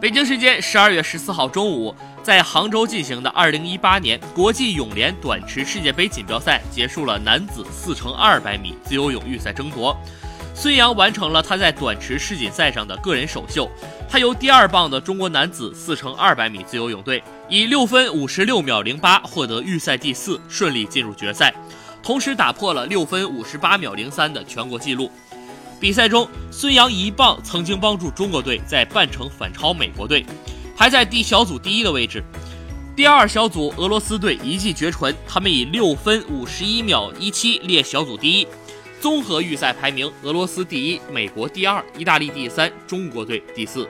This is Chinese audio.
北京时间十二月十四号中午，在杭州进行的二零一八年国际泳联短池世界杯锦标赛结束了男子四乘二百米自由泳预赛争夺。孙杨完成了他在短池世锦赛上的个人首秀，他由第二棒的中国男子四乘二百米自由泳队以六分五十六秒零八获得预赛第四，顺利进入决赛，同时打破了六分五十八秒零三的全国纪录。比赛中，孙杨一棒曾经帮助中国队在半程反超美国队，排在第小组第一的位置。第二小组俄罗斯队一骑绝尘，他们以六分五十一秒一七列小组第一。综合预赛排名，俄罗斯第一，美国第二，意大利第三，中国队第四。